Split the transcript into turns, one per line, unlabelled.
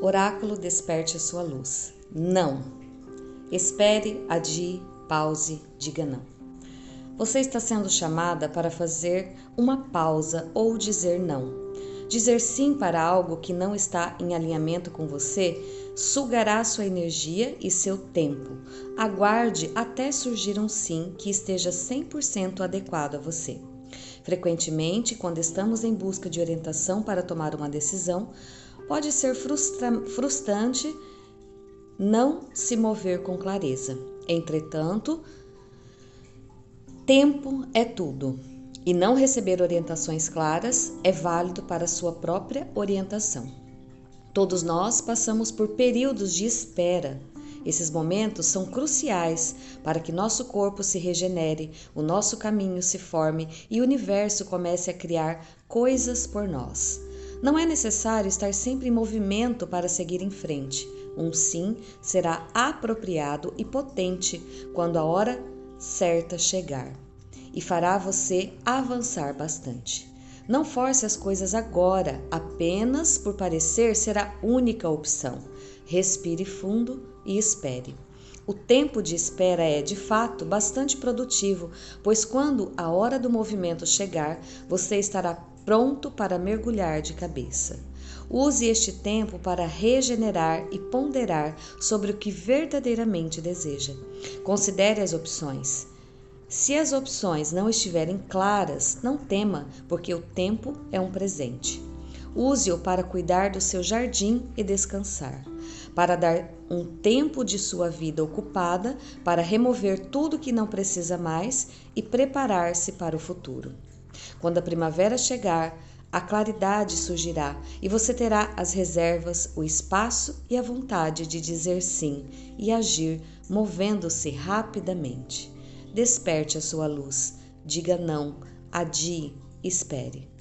Oráculo desperte a sua luz. Não. Espere, adie, pause, diga não. Você está sendo chamada para fazer uma pausa ou dizer não. Dizer sim para algo que não está em alinhamento com você sugará sua energia e seu tempo. Aguarde até surgir um sim que esteja 100% adequado a você. Frequentemente, quando estamos em busca de orientação para tomar uma decisão, pode ser frustra frustrante não se mover com clareza. Entretanto, tempo é tudo e não receber orientações claras é válido para sua própria orientação. Todos nós passamos por períodos de espera. Esses momentos são cruciais para que nosso corpo se regenere, o nosso caminho se forme e o universo comece a criar coisas por nós. Não é necessário estar sempre em movimento para seguir em frente. Um sim será apropriado e potente quando a hora certa chegar e fará você avançar bastante. Não force as coisas agora, apenas por parecer ser a única opção. Respire fundo e espere. O tempo de espera é, de fato, bastante produtivo, pois quando a hora do movimento chegar, você estará pronto para mergulhar de cabeça. Use este tempo para regenerar e ponderar sobre o que verdadeiramente deseja. Considere as opções. Se as opções não estiverem claras, não tema, porque o tempo é um presente. Use-o para cuidar do seu jardim e descansar, para dar um tempo de sua vida ocupada para remover tudo que não precisa mais e preparar-se para o futuro. Quando a primavera chegar, a claridade surgirá e você terá as reservas, o espaço e a vontade de dizer sim e agir movendo-se rapidamente. Desperte a sua luz, diga não, adie, espere.